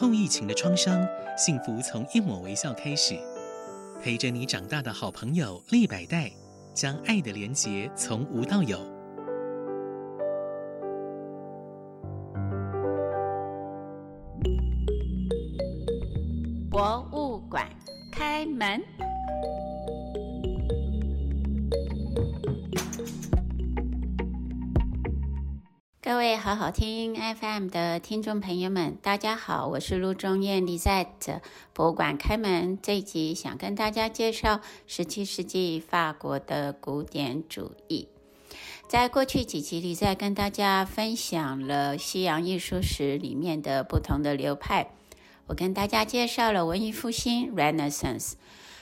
后疫情的创伤，幸福从一抹微笑开始。陪着你长大的好朋友立百代，将爱的连结从无到有。博物馆开门。各位好好听 FM 的听众朋友们，大家好，我是陆中艳 Lizette。博物馆开门这一集，想跟大家介绍十七世纪法国的古典主义。在过去几集里，在跟大家分享了西洋艺术史里面的不同的流派。我跟大家介绍了文艺复兴 （Renaissance）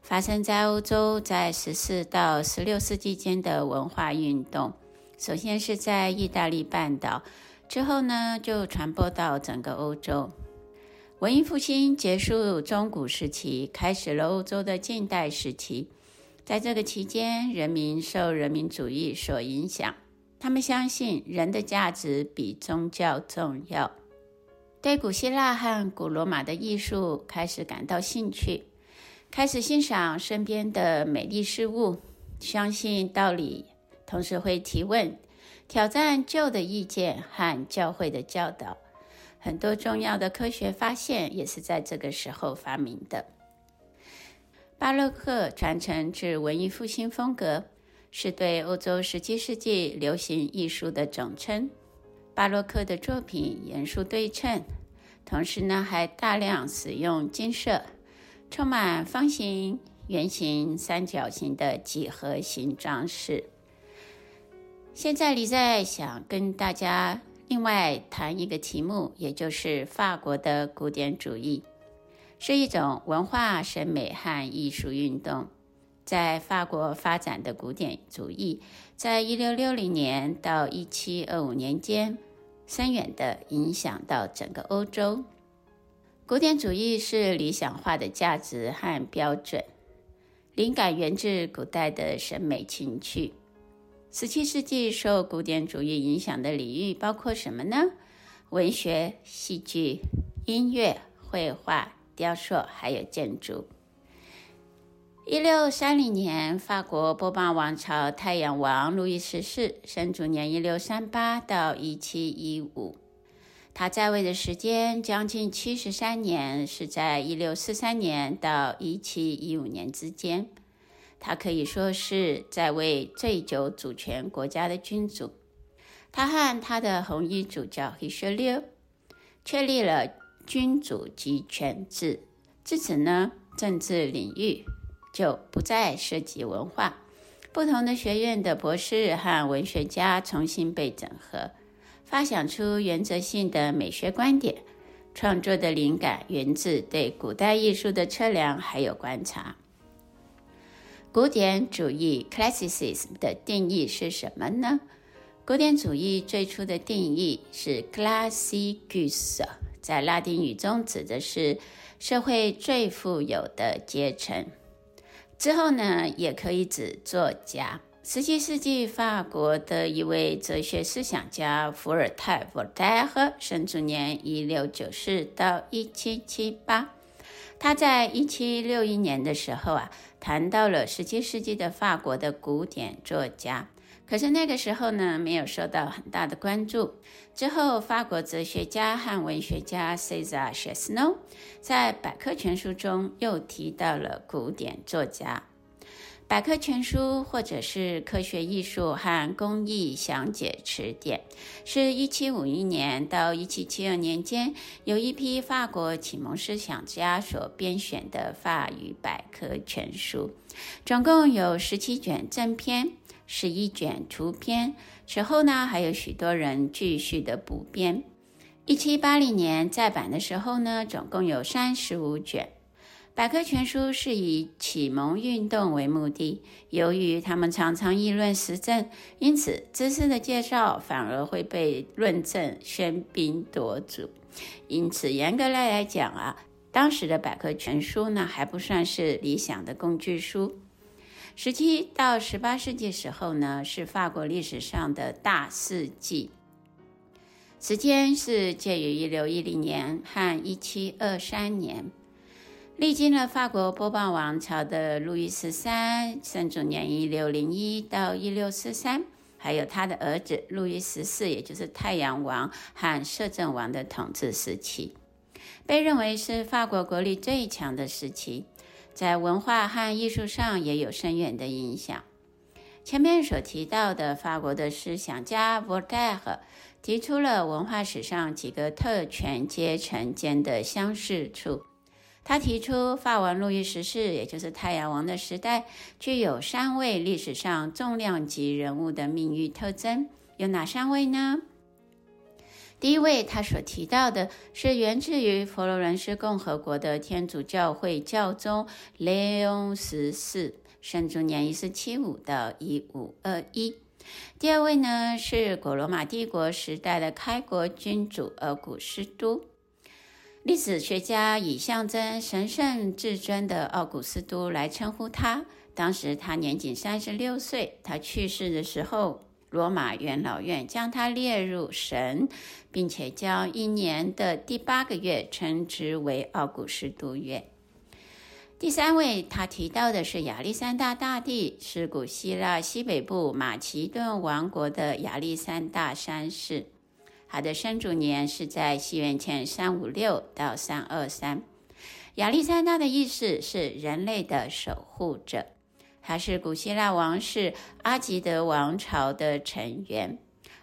发生在欧洲，在十四到十六世纪间的文化运动。首先是在意大利半岛，之后呢就传播到整个欧洲。文艺复兴结束中古时期，开始了欧洲的近代时期。在这个期间，人民受人民主义所影响，他们相信人的价值比宗教重要，对古希腊和古罗马的艺术开始感到兴趣，开始欣赏身边的美丽事物，相信道理。同时会提问、挑战旧的意见和教会的教导，很多重要的科学发现也是在这个时候发明的。巴洛克传承至文艺复兴风格，是对欧洲十七世纪流行艺术的总称。巴洛克的作品严肃对称，同时呢还大量使用金色，充满方形、圆形、三角形的几何形装饰。现在李在想跟大家另外谈一个题目，也就是法国的古典主义，是一种文化审美和艺术运动。在法国发展的古典主义，在一六六零年到一七二五年间，深远地影响到整个欧洲。古典主义是理想化的价值和标准，灵感源自古代的审美情趣。十七世纪受古典主义影响的领域包括什么呢？文学、戏剧、音乐、绘画、雕塑，还有建筑。一六三零年，法国波旁王朝太阳王路易十四生卒年一六三八到一七一五，他在位的时间将近七十三年，是在一六四三年到一七一五年之间。他可以说是在位最久主权国家的君主。他和他的红衣主教里舍列确立了君主集权制。自此呢，政治领域就不再涉及文化，不同的学院的博士和文学家重新被整合，发想出原则性的美学观点。创作的灵感源自对古代艺术的测量还有观察。古典主义 （Classicism） 的定义是什么呢？古典主义最初的定义是 “classicus”，在拉丁语中指的是社会最富有的阶层。之后呢，也可以指作家。十七世纪法国的一位哲学思想家伏尔泰 （Voltaire） 生卒年一六九四到一七七八。他在一七六一年的时候啊，谈到了十七世纪的法国的古典作家，可是那个时候呢，没有受到很大的关注。之后，法国哲学家和文学家 Cesar Chesnou 在百科全书中又提到了古典作家。百科全书，或者是科学艺术和工艺详解词典，是一七五一年到一七七二年间，由一批法国启蒙思想家所编选的法语百科全书，总共有十七卷正篇，十一卷图篇。此后呢，还有许多人继续的补编。一七八零年再版的时候呢，总共有三十五卷。百科全书是以启蒙运动为目的，由于他们常常议论时政，因此知识的介绍反而会被论证喧宾夺主。因此，严格来来讲啊，当时的百科全书呢，还不算是理想的工具书。十七到十八世纪时候呢，是法国历史上的大世纪。时间是介于一六一零年和一七二三年。历经了法国波旁王朝的路易十三，生卒年一六零一到一六四三，还有他的儿子路易十四，也就是太阳王和摄政王的统治时期，被认为是法国国力最强的时期，在文化和艺术上也有深远的影响。前面所提到的法国的思想家伏特尔提出了文化史上几个特权阶层间的相似处。他提出，法王路易十四，也就是太阳王的时代，具有三位历史上重量级人物的命运特征。有哪三位呢？第一位，他所提到的是源自于佛罗伦斯共和国的天主教会教宗雷翁十四，生卒年一四七五到一五二一。第二位呢，是古罗马帝国时代的开国君主奥古斯都。历史学家以象征神圣至尊的奥古斯都来称呼他。当时他年仅三十六岁。他去世的时候，罗马元老院将他列入神，并且将一年的第八个月称之为奥古斯都月。第三位，他提到的是亚历山大大帝，是古希腊西北部马其顿王国的亚历山大三世。他的生卒年是在西元前三五六到三二三。亚历山大的意思是人类的守护者。他是古希腊王室阿吉德王朝的成员。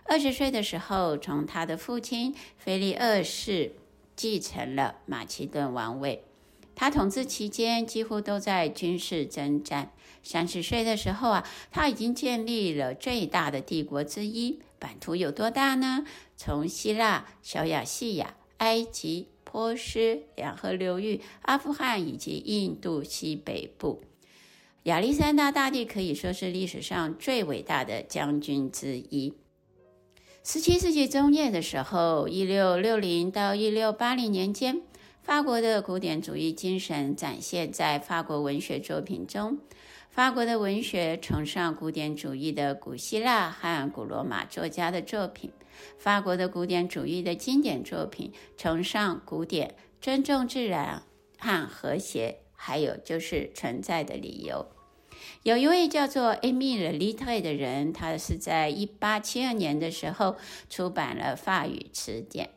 二十岁的时候，从他的父亲腓力二世继承了马其顿王位。他统治期间几乎都在军事征战。三十岁的时候啊，他已经建立了最大的帝国之一。版图有多大呢？从希腊、小亚细亚、埃及、波斯、两河流域、阿富汗以及印度西北部，亚历山大大帝可以说是历史上最伟大的将军之一。十七世纪中叶的时候，一六六零到一六八零年间，法国的古典主义精神展现在法国文学作品中。法国的文学崇尚古典主义的古希腊和古罗马作家的作品。法国的古典主义的经典作品崇尚古典、尊重自然和和谐，还有就是存在的理由。有一位叫做埃米尔·利特的人，他是在一八七二年的时候出版了法语词典。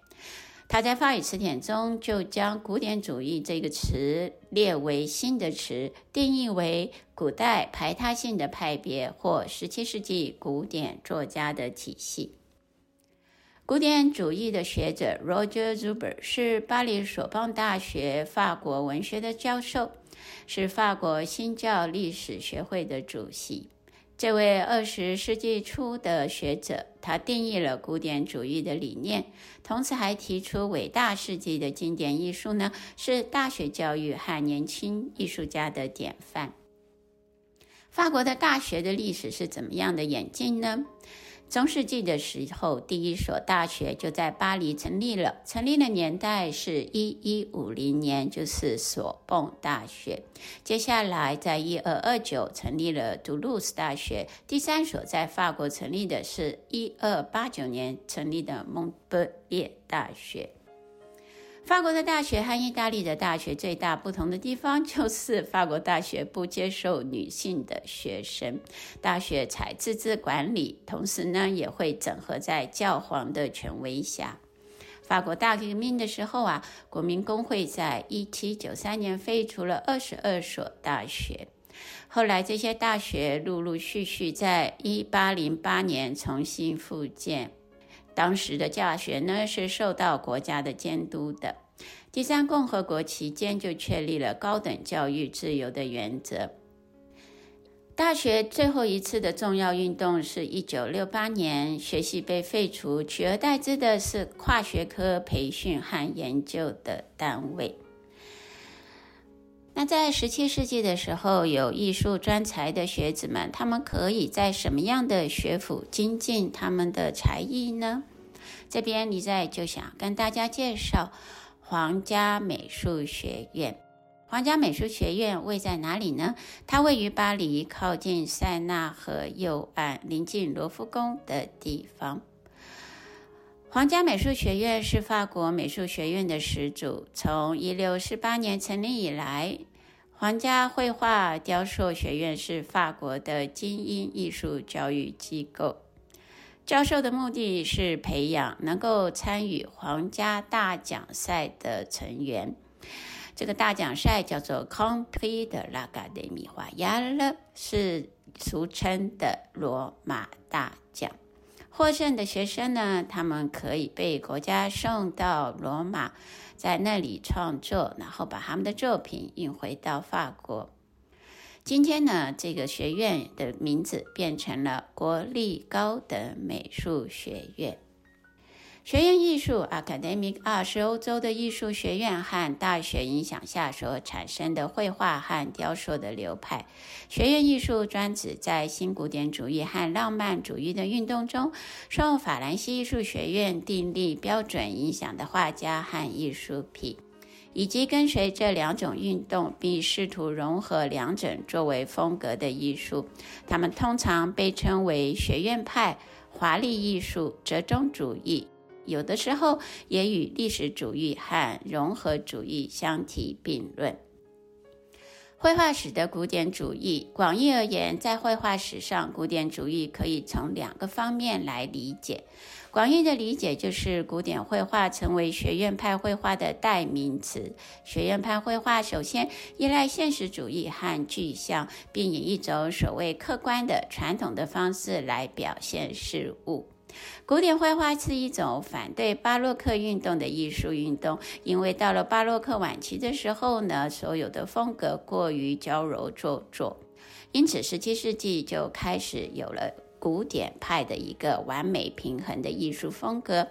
他在法语词典中就将“古典主义”这个词列为新的词，定义为古代排他性的派别或17世纪古典作家的体系。古典主义的学者 Roger Zuber 是巴黎索邦大学法国文学的教授，是法国新教历史学会的主席。这位二十世纪初的学者，他定义了古典主义的理念，同时还提出伟大世纪的经典艺术呢，是大学教育和年轻艺术家的典范。法国的大学的历史是怎么样的演进呢？中世纪的时候，第一所大学就在巴黎成立了，成立的年代是一一五零年，就是索邦大学。接下来，在一二二九成立了杜鲁斯大学，第三所在法国成立的是一二八九年成立的蒙特利尔大学。法国的大学和意大利的大学最大不同的地方，就是法国大学不接受女性的学生，大学才自治管理，同时呢也会整合在教皇的权威下。法国大革命的时候啊，国民工会在一七九三年废除了二十二所大学，后来这些大学陆陆续续在一八零八年重新复建。当时的教学呢，是受到国家的监督的。第三共和国期间就确立了高等教育自由的原则。大学最后一次的重要运动是一九六八年，学系被废除，取而代之的是跨学科培训和研究的单位。那在十七世纪的时候，有艺术专才的学子们，他们可以在什么样的学府精进他们的才艺呢？这边李在就想跟大家介绍皇家美术学院。皇家美术学院位在哪里呢？它位于巴黎，靠近塞纳河右岸，临近罗浮宫的地方。皇家美术学院是法国美术学院的始祖，从一六四八年成立以来，皇家绘画雕塑学院是法国的精英艺术教育机构。教授的目的是培养能够参与皇家大奖赛的成员。这个大奖赛叫做 Compiete l'Académie Royale，是俗称的罗马大奖。获胜的学生呢，他们可以被国家送到罗马，在那里创作，然后把他们的作品运回到法国。今天呢，这个学院的名字变成了国立高等美术学院。学院艺术 （Academic Art） 是欧洲的艺术学院和大学影响下所产生的绘画和雕塑的流派。学院艺术专指在新古典主义和浪漫主义的运动中，受法兰西艺术学院订立标准影响的画家和艺术品，以及跟随这两种运动并试图融合两者作为风格的艺术。他们通常被称为学院派、华丽艺术、折中主义。有的时候也与历史主义和融合主义相提并论。绘画史的古典主义，广义而言，在绘画史上，古典主义可以从两个方面来理解。广义的理解就是，古典绘画成为学院派绘画的代名词。学院派绘画首先依赖现实主义和具象，并以一种所谓客观的传统的方式来表现事物。古典绘画是一种反对巴洛克运动的艺术运动，因为到了巴洛克晚期的时候呢，所有的风格过于娇柔做作，因此十七世纪就开始有了古典派的一个完美平衡的艺术风格。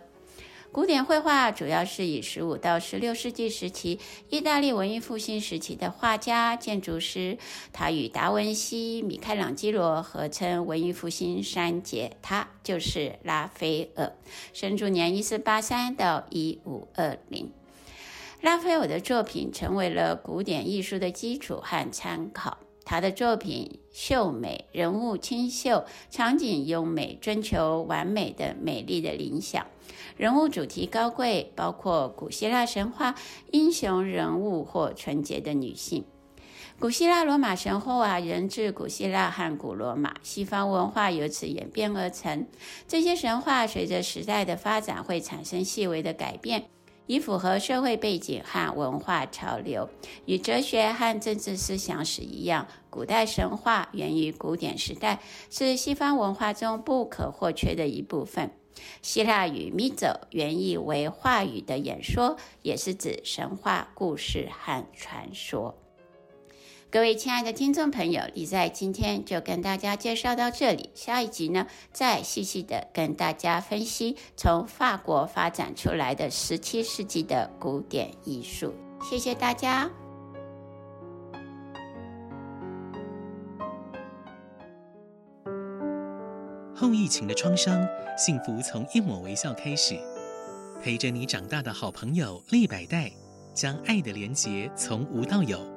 古典绘画主要是以十五到十六世纪时期意大利文艺复兴时期的画家、建筑师，他与达文西、米开朗基罗合称文艺复兴三杰，他就是拉斐尔，生卒年一四八三到一五二零。拉斐尔的作品成为了古典艺术的基础和参考。他的作品秀美，人物清秀，场景优美，追求完美的美丽的理想。人物主题高贵，包括古希腊神话英雄人物或纯洁的女性。古希腊罗马神话啊源自古希腊和古罗马，西方文化由此演变而成。这些神话随着时代的发展会产生细微的改变。以符合社会背景和文化潮流，与哲学和政治思想史一样，古代神话源于古典时代，是西方文化中不可或缺的一部分。希腊语 m y t o 原意为话语的演说，也是指神话故事和传说。各位亲爱的听众朋友，李在今天就跟大家介绍到这里。下一集呢，再细细的跟大家分析从法国发展出来的十七世纪的古典艺术。谢谢大家。后疫情的创伤，幸福从一抹微笑开始。陪着你长大的好朋友利百代，将爱的连结从无到有。